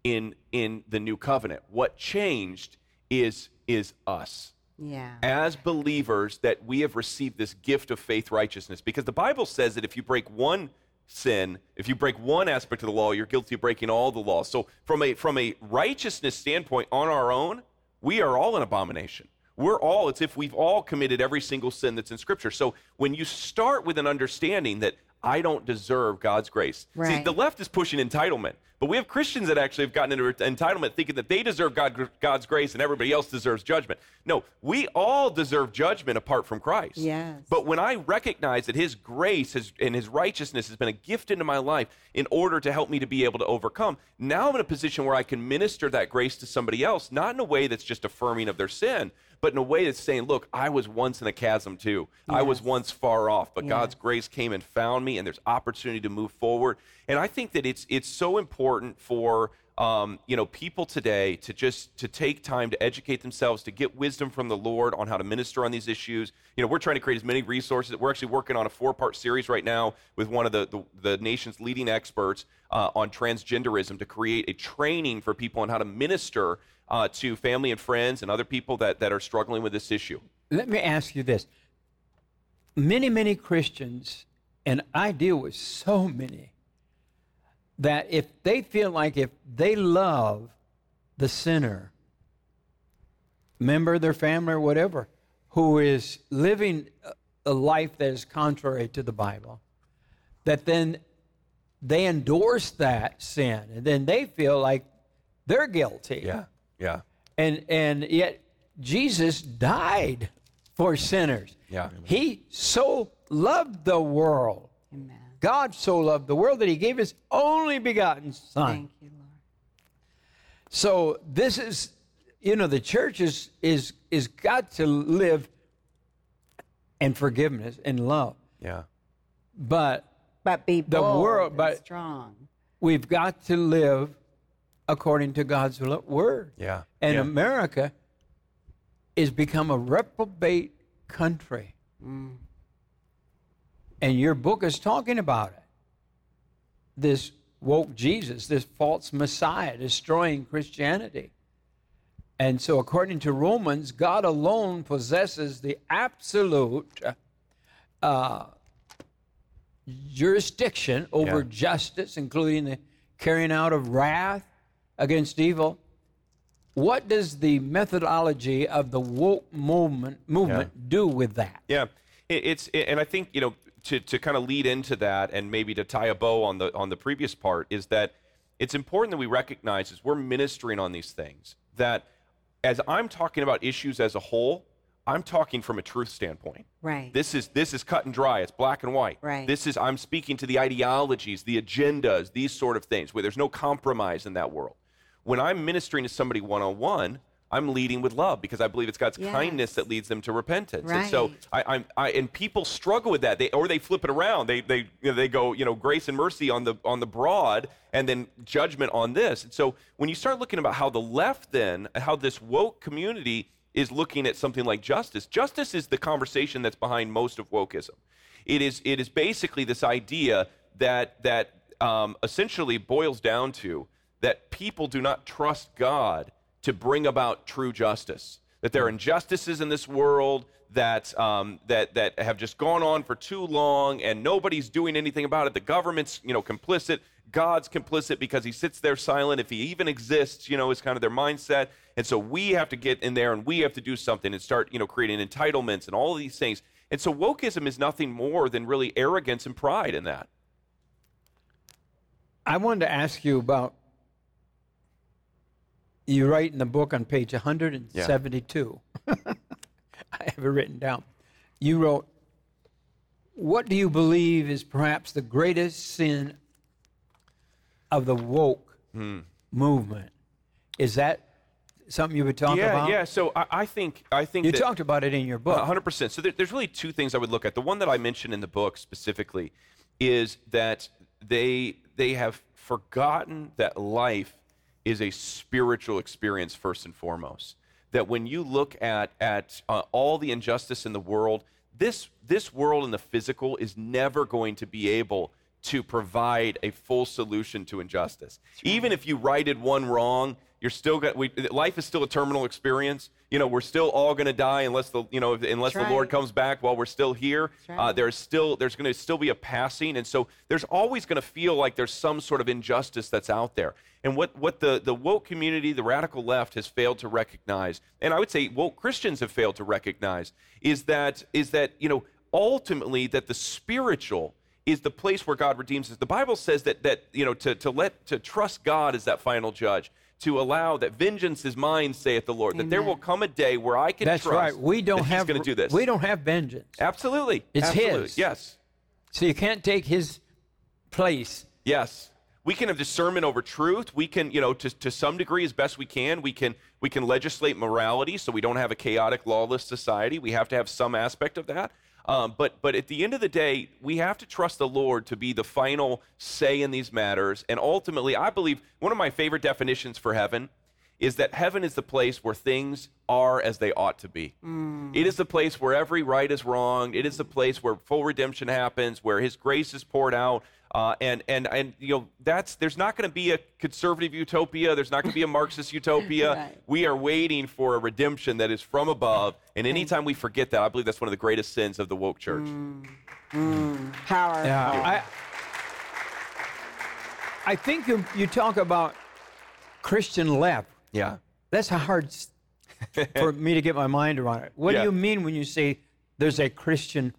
in, in the new covenant. What changed is, is us. Yeah. as believers that we have received this gift of faith righteousness because the bible says that if you break one sin if you break one aspect of the law you're guilty of breaking all the laws so from a from a righteousness standpoint on our own we are all an abomination. We're all it's if we've all committed every single sin that's in scripture. So when you start with an understanding that i don't deserve god's grace see the left is pushing entitlement but we have Christians that actually have gotten into entitlement thinking that they deserve God, God's grace and everybody else deserves judgment. No, we all deserve judgment apart from Christ. Yes. But when I recognize that His grace has, and His righteousness has been a gift into my life in order to help me to be able to overcome, now I'm in a position where I can minister that grace to somebody else, not in a way that's just affirming of their sin, but in a way that's saying, look, I was once in a chasm too. I was once far off, but Yeah. God's grace came and found me, and there's opportunity to move forward. And I think that it's it's so important for um, you know people today to just to take time to educate themselves, to get wisdom from the Lord on how to minister on these issues. You know, we're trying to create as many resources. We're actually working on a four-part series right now with one of the the, the nation's leading experts uh, on transgenderism to create a training for people on how to minister uh, to family and friends and other people that that are struggling with this issue. Let me ask you this. Many, many Christians, and I deal with so many, that if they feel like if they love the sinner, member of their family or whatever, who is living a- a life that is contrary to the Bible, that then they endorse that sin and then they feel like they're guilty. yeah. And and yet Jesus died for sinners. Yeah. He so loved the world. Amen. God so loved the world that he gave his only begotten son. Thank you, Lord. So this is you know the church is is is got to live in forgiveness and love. Yeah. But But be The bold world- and but- strong. we've got to live according to God's word. Yeah. And yeah. America is become a reprobate country. Mm. And your book is talking about it. This woke Jesus, this false Messiah destroying Christianity. And so, according to Romans, God alone possesses the absolute uh, jurisdiction over Yeah. justice, including the carrying out of wrath against evil. What does the methodology of the woke movement movement do with that? Yeah, it, it's it, and I think you know to to kind of lead into that and maybe to tie a bow on the on the previous part is that it's important that we recognize as we're ministering on these things that as I'm talking about issues as a whole, I'm talking from a truth standpoint. Right. This is this is cut and dry. It's black and white. Right. This is I'm speaking to the ideologies, the agendas, these sort of things where there's no compromise in that world. When I'm ministering to somebody one on one, I'm leading with love because I believe it's God's Yes. kindness that leads them to repentance. Right. And so I, I'm I, and people struggle with that. They or they flip it around. They they you know, they go you know grace and mercy on the on the broad and then judgment on this. And so when you start looking about how the left then how this woke community is looking at something like justice, justice is the conversation that's behind most of wokeism. It is it is basically this idea that that um, essentially boils down to that people do not trust God to bring about true justice. That there are injustices in this world that um, that that have just gone on for too long, and nobody's doing anything about it. The government's you know complicit. God's complicit because he sits there silent. If he even exists, you know, is kind of their mindset. And so we have to get in there and we have to do something and start, you know, creating entitlements and all of these things. And so wokeism is nothing more than really arrogance and pride in that. I wanted to ask you about. You write in the book on page 172. I have it written down. You wrote, What do you believe is perhaps the greatest sin of the woke hmm. movement? Is that something you would talk yeah, about? Yeah, yeah. So I, I think I think You that, talked about it in your book. hundred percent. So there, there's really two things I would look at. The one that I mentioned in the book specifically is that they they have forgotten that life is a spiritual experience first and foremost. That when you look at at uh, all the injustice in the world, this this world and the physical is never going to be able to provide a full solution to injustice. Even if you righted one wrong, you're still got we, life is still a terminal experience. You know, we're still all going to die unless the you know unless That's the Lord comes back while we're still here. That's Uh, there's still there's going to still be a passing, and so there's always going to feel like there's some sort of injustice that's out there. And what what the the woke community, the radical left, has failed to recognize, and I would say woke Christians have failed to recognize, is that is that you know ultimately that the spiritual is the place where God redeems us. The Bible says that that you know to to let to trust God as that final judge. To allow that vengeance is mine, saith the Lord. That there will come a day where I can That's trust right. We don't have going to do this. We don't have vengeance. Absolutely. It's Absolutely. His. Yes. So you can't take his place. Yes. We can have discernment over truth. We can, you know, to, to some degree, as best we can, we can we can legislate morality so we don't have a chaotic, lawless society. We have to have some aspect of that. Um, but but at the end of the day, we have to trust the Lord to be the final say in these matters. And ultimately, I believe one of my favorite definitions for heaven is that heaven is the place where things are as they ought to be. It is the place where every right is wronged. It is the place where full redemption happens, where His grace is poured out. Uh, and and and you know that's there's not going to be a conservative utopia. There's not going to be a Marxist utopia. Right. We are waiting for a redemption that is from above. And anytime we forget that, I believe that's one of the greatest sins of the woke church. Power. Yeah, I, I think you, you talk about Christian left. Yeah. That's a hard for me to get my mind around it. What Yeah. do you mean when you say there's a Christian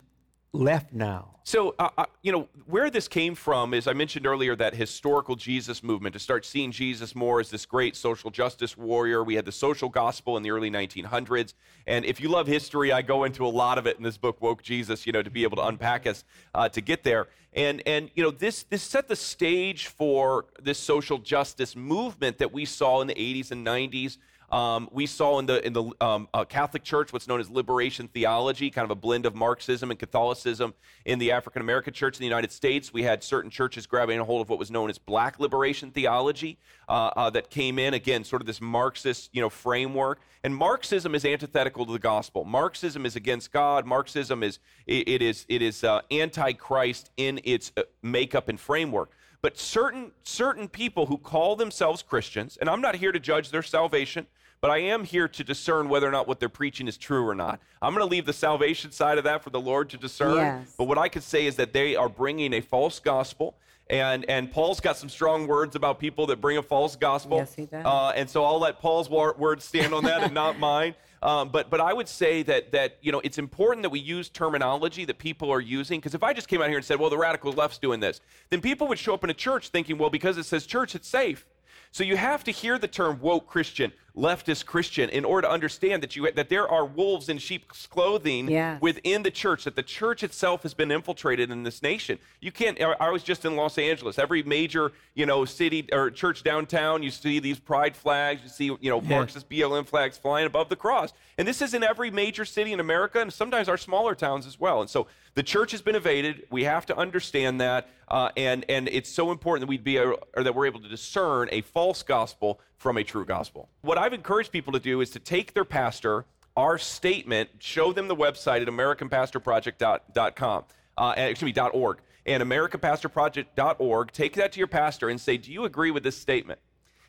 left now? So, uh, uh, you know, where this came from is I mentioned earlier that historical Jesus movement to start seeing Jesus more as this great social justice warrior. We had the social gospel in the early 1900s. And if you love history, I go into a lot of it in this book, Woke Jesus, you know, to be able to unpack us uh, to get there. And, and you know, this, this set the stage for this social justice movement that we saw in the 80s and 90s. Um, we saw in the in the um, uh, Catholic Church what's known as liberation theology, kind of a blend of Marxism and Catholicism. In the African American Church in the United States, we had certain churches grabbing a hold of what was known as Black liberation theology uh, uh, that came in again, sort of this Marxist you know framework. And Marxism is antithetical to the gospel. Marxism is against God. Marxism is it, it is it is uh, antichrist in its uh, makeup and framework. But certain certain people who call themselves Christians, and I'm not here to judge their salvation, but I am here to discern whether or not what they're preaching is true or not. I'm going to leave the salvation side of that for the Lord to discern. Yes. But what I could say is that they are bringing a false gospel. And, and Paul's got some strong words about people that bring a false gospel. Yes, he does. Uh, and so I'll let Paul's wa- words stand on that and not mine. Um, but but I would say that that you know it's important that we use terminology that people are using because if I just came out here and said, well, the radical left's doing this, then people would show up in a church thinking, well, because it says church, it's safe. So you have to hear the term woke Christian, leftist Christian, in order to understand that you that there are wolves in sheep's clothing within the church. That the church itself has been infiltrated in this nation. You can't. I was just in Los Angeles. Every major you know city or church downtown, you see these pride flags. You see you know Marxist BLM flags flying above the cross. And this is in every major city in America, and sometimes our smaller towns as well. And so the church has been evaded. We have to understand that, uh, and and it's so important that we be or that we're able to discern a false gospel from a true gospel. What I've encouraged people to do is to take their pastor, our statement, show them the website at AmericanPastorProject.com, uh, excuse me, .org, and AmericanPastorProject.org. Take that to your pastor and say, "Do you agree with this statement?"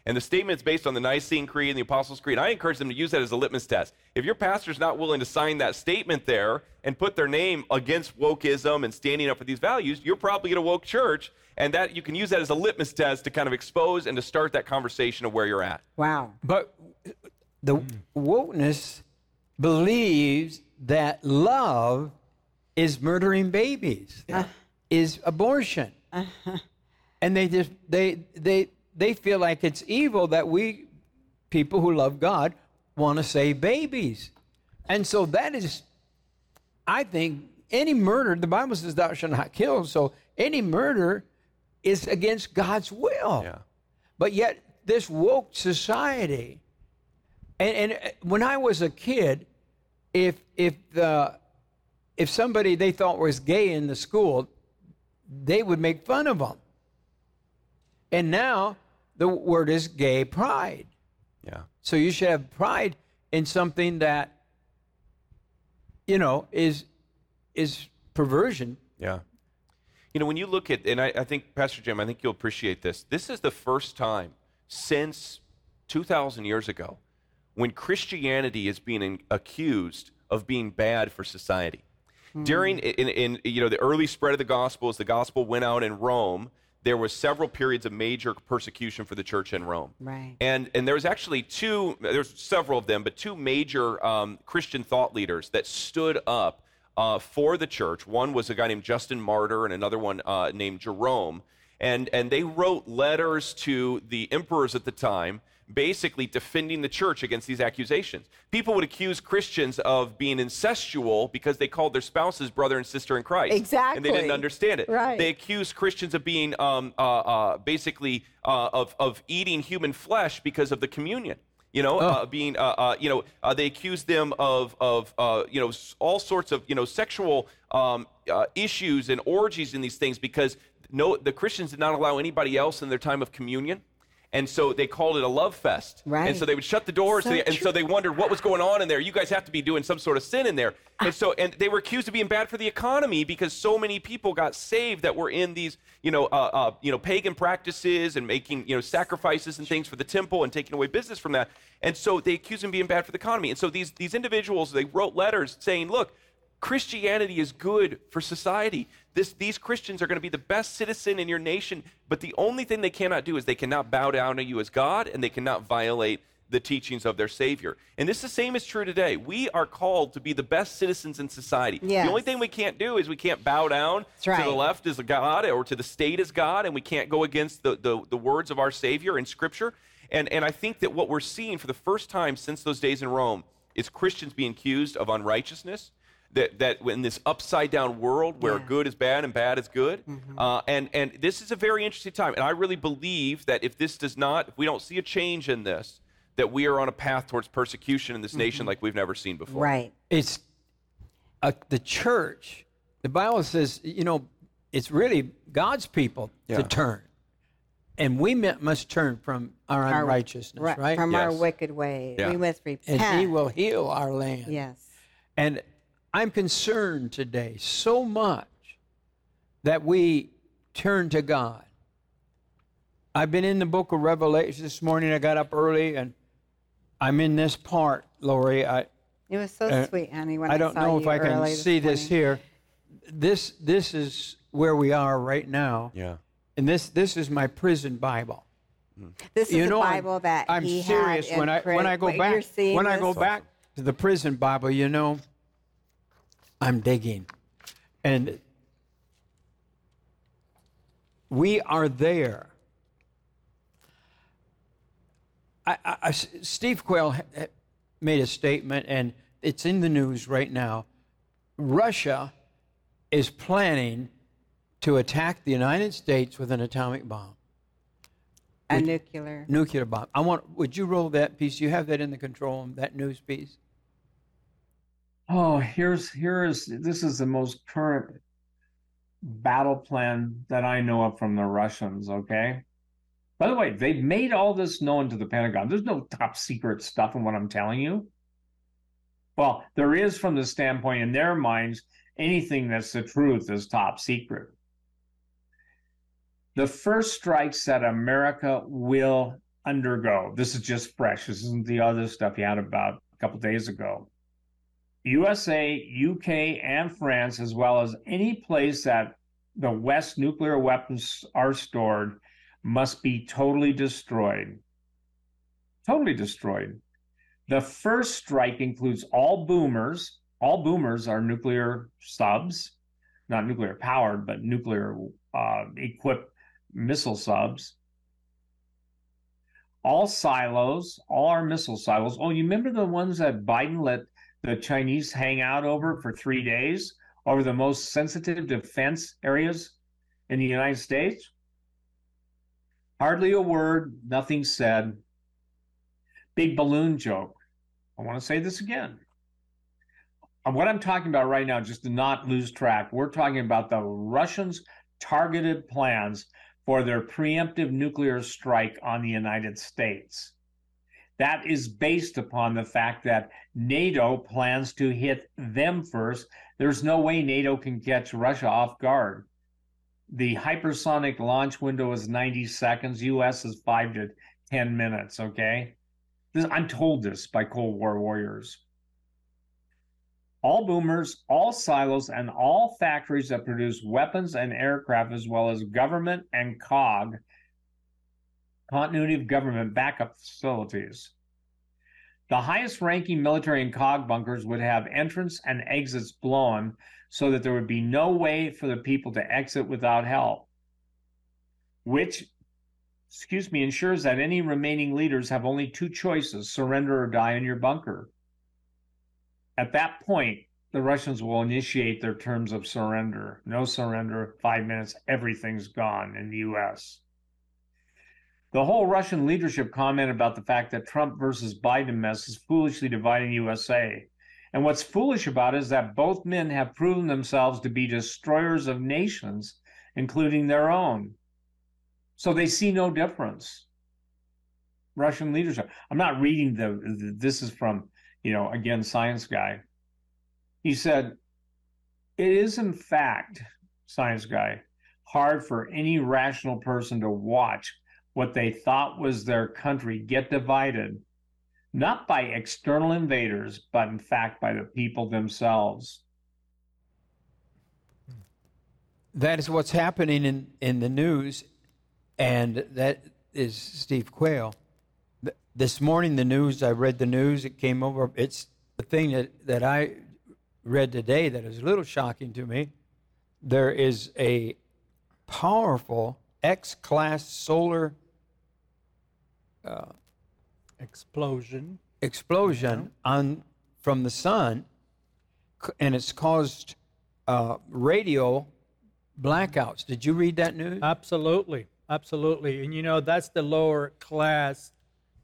And the statement is based on the Nicene Creed and the Apostles' Creed. I encourage them to use that as a litmus test. If your pastor's not willing to sign that statement there and put their name against wokeism and standing up for these values, you're probably in a woke church, and that you can use that as a litmus test to kind of expose and to start that conversation of where you're at. Wow. But the wokeness believes that love is murdering babies, is abortion, uh-huh. and they just they they they feel like it's evil that we people who love God want to save babies, and so that is, I think, any murder. The Bible says thou shalt not kill, so any murder is against God's will. Yeah. But yet, this woke society, and, and uh, when I was a kid, if if the if somebody they thought was gay in the school, they would make fun of them. And now the word is gay pride. Yeah. So you should have pride in something that you know is is perversion. Yeah. You know, when you look at, and I, I think, Pastor Jim, I think you'll appreciate this. This is the first time since 2,000 years ago when Christianity is being accused of being bad for society. Hmm. During in, in you know the early spread of the gospel, as the gospel went out in Rome, there was several periods of major persecution for the church in Rome. Right. And and there was actually two. There's several of them, but two major um, Christian thought leaders that stood up uh, for the church. One was a guy named Justin Martyr, and another one uh, named Jerome. And and they wrote letters to the emperors at the time, basically defending the church against these accusations. People would accuse Christians of being incestual because they called their spouses brother and sister in Christ. Exactly. And they didn't understand it. Right. They accused Christians of being um, uh, uh, basically uh, of, of eating human flesh because of the communion. You know, uh, being, uh, uh, you know, uh, they accused them of, of uh, you know, all sorts of, you know, sexual um, uh, issues and orgies and these things because no, the Christians did not allow anybody else in their time of communion. And so they called it a love fest. Right. And so they would shut the doors. So and so they wondered what was going on in there. You guys have to be doing some sort of sin in there. And so, and they were accused of being bad for the economy because so many people got saved that were in these, you know, uh, uh, you know, pagan practices and making, you know, sacrifices and things for the temple and taking away business from that. And so they accused them of being bad for the economy. And so these these individuals they wrote letters saying, look. Christianity is good for society. This, these Christians are going to be the best citizen in your nation, but the only thing they cannot do is they cannot bow down to you as God and they cannot violate the teachings of their Savior. And this the same is true today. We are called to be the best citizens in society. Yes. The only thing we can't do is we can't bow down That's to the right. left as God or to the state as God, and we can't go against the, the, the words of our Savior in Scripture. And, and I think that what we're seeing for the first time since those days in Rome is Christians being accused of unrighteousness. That, that in this upside down world where Yeah. Mm-hmm. good is bad and bad is good, uh, and and this is a very interesting time. And I really believe that if this does not, if we don't see a change in this, that we are on a path towards persecution in this nation like we've never seen before. Mm-hmm. Right. It's uh, the church. The Bible says, you know, it's really God's people Yeah. to turn. And we mu- must turn from our Our- unrighteousness, Right. right? From our wicked ways. Yeah. We must repent. and He will heal our land. Yes. And I'm concerned today so much that we turn to God. I've been in the book of Revelation this morning. I got up early and I'm in this part, Lori. I, It was so Uh, sweet, honey. When I, I don't saw know if I can early see this here. This this is where we are right now. Yeah. And this this is my prison Bible. This is you the know, I'm- Bible that I'm he serious had when in I when I go back seeing when I go back to the prison Bible, you know, I'm digging, and we are there. I, I- Steve Quayle made a statement, and it's in the news right now. Russia is planning to attack the United States with an atomic bomb a nuclear. nuclear bomb. I want. Would you roll that piece? You have that in the control room. That news piece. Oh, here's here is this is the most current battle plan that I know of from the Russians, okay? By the way, they've made all this known to the Pentagon. There's no top secret stuff in what I'm telling you. Well, there is from the standpoint in their minds, anything that's the truth is top secret. The first strikes that America will undergo, this is just fresh. This isn't the other stuff you had about a couple days ago. USA, UK, and France, as well as any place that the West nuclear weapons are stored, must be totally destroyed. Totally destroyed. The first strike includes all boomers. All boomers are nuclear subs, not nuclear powered, but nuclear uh, equipped missile subs. All silos, all our missile silos. Oh, you remember the ones that Biden let the Chinese hang out over for three days over the most sensitive defense areas in the United States? Hardly a word, nothing said. Big balloon joke. I want to say this again. What I'm talking about right now, just to not lose track, we're talking about the Russians' targeted plans for their preemptive nuclear strike on the United States. That is based upon the fact that NATO plans to hit them first. There's no way NATO can catch Russia off guard. the hypersonic launch window is 90 seconds. US is five to 10 minutes. Okay. This, I'm told this by Cold War warriors. All boomers, all silos, and all factories that produce weapons and aircraft, as well as government and COG, continuity of government backup facilities. The highest ranking military and COG bunkers would have entrance and exits blown so that there would be no way for the people to exit without help, which, excuse me, ensures that any remaining leaders have only two choices surrender or die in your bunker. At that point, the Russians will initiate their terms of surrender. No surrender, five minutes, everything's gone in the US. The whole Russian leadership comment about the fact that Trump versus Biden mess is foolishly dividing USA. And what's foolish about it is that both men have proven themselves to be destroyers of nations, including their own. So they see no difference. Russian leadership. I'm not reading the, the this is from, you know, again, science guy. He said, it is in fact, science guy, hard for any rational person to watch what they thought was their country get divided not by external invaders, but in fact by the people themselves. That is what's happening in, in the news, and that is Steve Quayle. This morning, the news, I read the news, it came over. It's the thing that, that I read today that is a little shocking to me. There is a powerful X class solar Explosion. explosion on from the sun, and it's caused uh, radio blackouts. Did you read that news? Absolutely. Absolutely. And you know, that's the lower class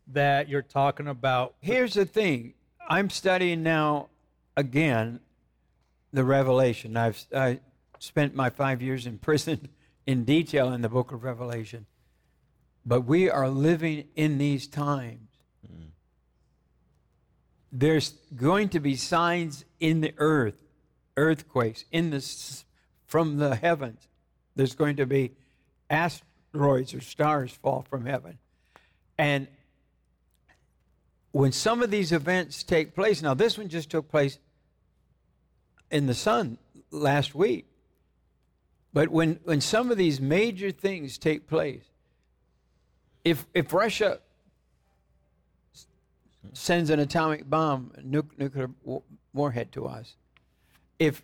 that you're talking about. Here's the thing: I'm studying now again the Revelation. I've I spent my five years in prison in detail in the Book of Revelation, but we are living in these times. Mm. There's going to be signs in the earth, earthquakes in the from the heavens. There's going to be asteroids or stars fall from heaven, and when some of these events take place, now this one just took place in the sun last week, but when, when some of these major things take place, if, if Russia sends an atomic bomb, nu- nuclear wa- warhead to us, if,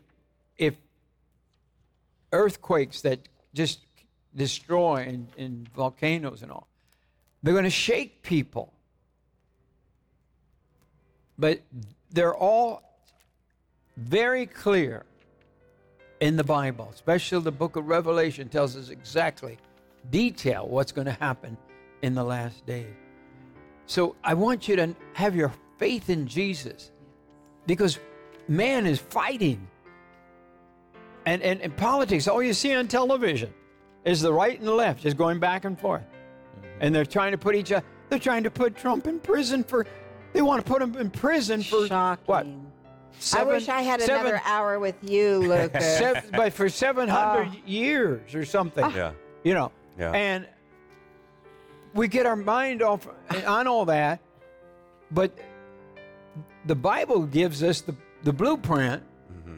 if earthquakes that just destroy and, and volcanoes and all, they're going to shake people. But they're all very clear in the Bible, especially the book of Revelation tells us exactly detail what's going to happen in the last days. So I want you to have your faith in Jesus because man is fighting. And, and, and politics, all you see on television is the right and the left is going back and forth. Mm-hmm. And they're trying to put each other, they're trying to put Trump in prison for, they want to put him in prison for Shocking. what? I wish I had seven- another hour with you, Lucas. seven, but for 700 ah. years or something. Yeah. You know. Yeah. And we get our mind off eh, on all that, but the Bible gives us the, the blueprint mm-hmm.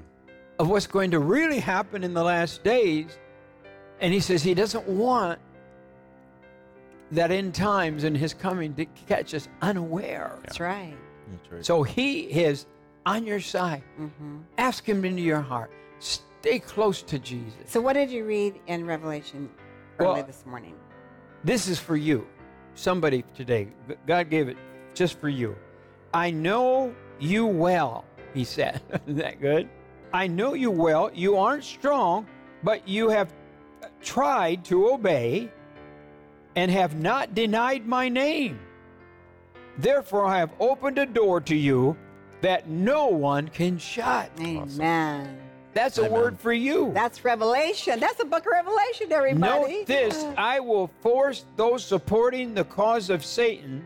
of what's going to really happen in the last days. And he says he doesn't want that end times and his coming to catch us unaware. That's right. That's right. So he is on your side. Mm-hmm. Ask him into your heart. Stay close to Jesus. So, what did you read in Revelation early Well- this morning? This is for you. Somebody today. God gave it just for you. I know you well, he said. Isn't that good? I know you well. You aren't strong, but you have uh, tried to obey and have not denied my name. Therefore, I have opened a door to you that no one can shut. Amen. That's a word for you. That's Revelation. That's the book of Revelation, everybody. Note this I will force those supporting the cause of Satan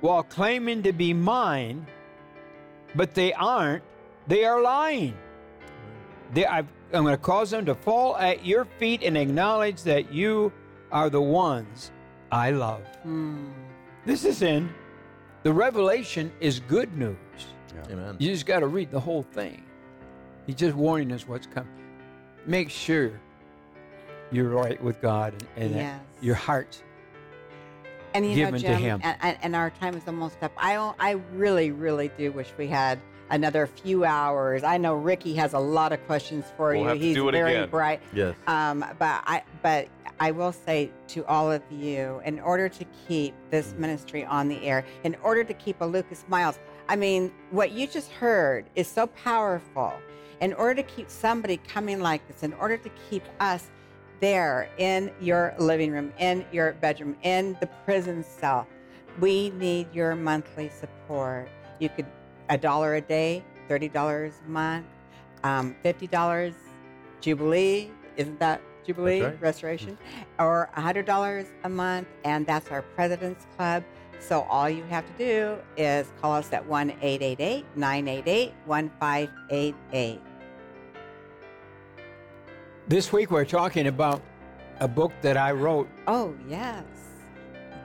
while claiming to be mine, but they aren't. They are lying. They, I've I'm going to cause them to fall at your feet and acknowledge that you are the ones I love. Hmm. This is in the revelation is good news. Amen. You just got to read the whole thing. He's just warning us what's coming. Make sure you're right with God and, and that Yes. your heart. And you given know, to him. And, and, and our time is almost up. I I really, really do wish we had another few hours. I know Ricky has a lot of questions for We'll you. have to He's do it very again. bright. Yes. Um, but I but I will say to all of you, in order to keep this ministry on the air, in order to keep a Lucas Miles, I mean, what you just heard is so powerful. In order to keep somebody coming like this, in order to keep us there in your living room, in your bedroom, in the prison cell, we need your monthly support. You could a dollar a day, thirty dollars a month, um, fifty dollars Jubilee. Isn't that Jubilee right. Restoration? Or $100 a month, and that's our President's Club. So all you have to do is call us at 1 888 988 1588. This week we're talking about a book that I wrote, Oh, yes.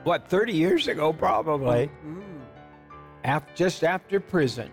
what, 30 years ago, probably, Mm. af- just after prison.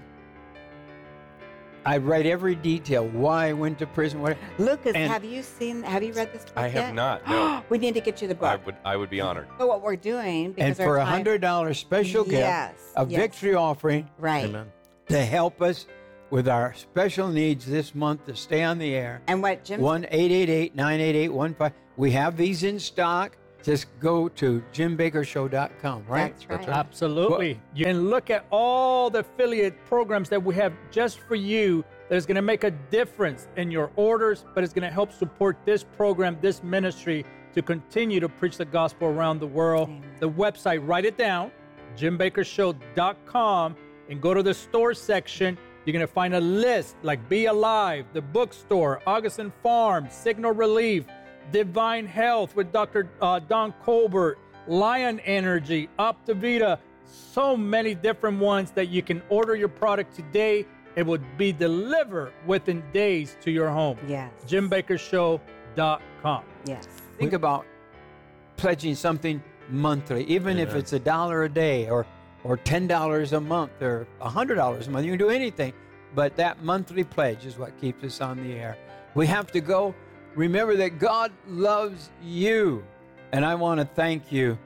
I write every detail why I went to prison. What, Lucas, And- have you seen, have you read this book I have yet? not, no. we need to get you the book. I book. would I would be honored. So what we're doing, because and for a hundred dollar special Yes, gift, a yes. victory offering Right. Amen. to help us with our special needs this month to stay on the air. And what Jim One eight eight eight nine eight eight one five. We have these in stock. Just go to jimbakkershow.com, right? That's right. Absolutely. You can look at all the affiliate programs that we have just for you that is going to make a difference in your orders, but it's going to help support this program, this ministry to continue to preach the gospel around the world. Amen. The website, write it down, jimbakkershow.com, and go to the store section. You're going to find a list like Be Alive, the bookstore, Augason Farm, Signal Relief, Divine Health with Dr. Uh, Don Colbert, Lion Energy, Optivita, so many different ones that you can order your product today. It would be delivered within days to your home. Yes. JimBakkersShow.com. Yes. Think about pledging something monthly, even if it's a dollar a day or or ten dollars a month or a hundred dollars a month. You can do anything, but that monthly pledge is what keeps us on the air. We have to go. Remember that God loves you, and I want to thank you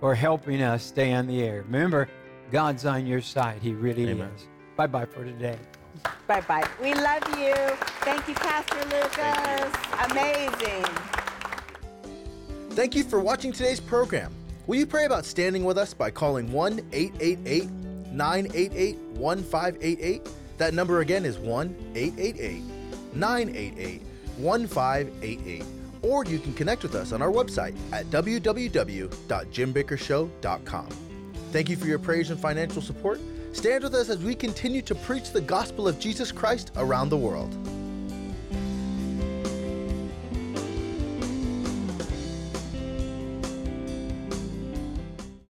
for helping us stay on the air. Remember, God's on your side. He really Amen. is. Bye bye for today. Bye bye. We love you. Thank you, Pastor Lucas. Amazing. Thank you for watching today's program. Will you pray about standing with us by calling 1 888 988 1588? That number again is 1 888 988 1588. Or you can connect with us on our website at www.jimbakkershow.com. Thank you for your praise and financial support. Stand with us as we continue to preach the gospel of Jesus Christ around the world.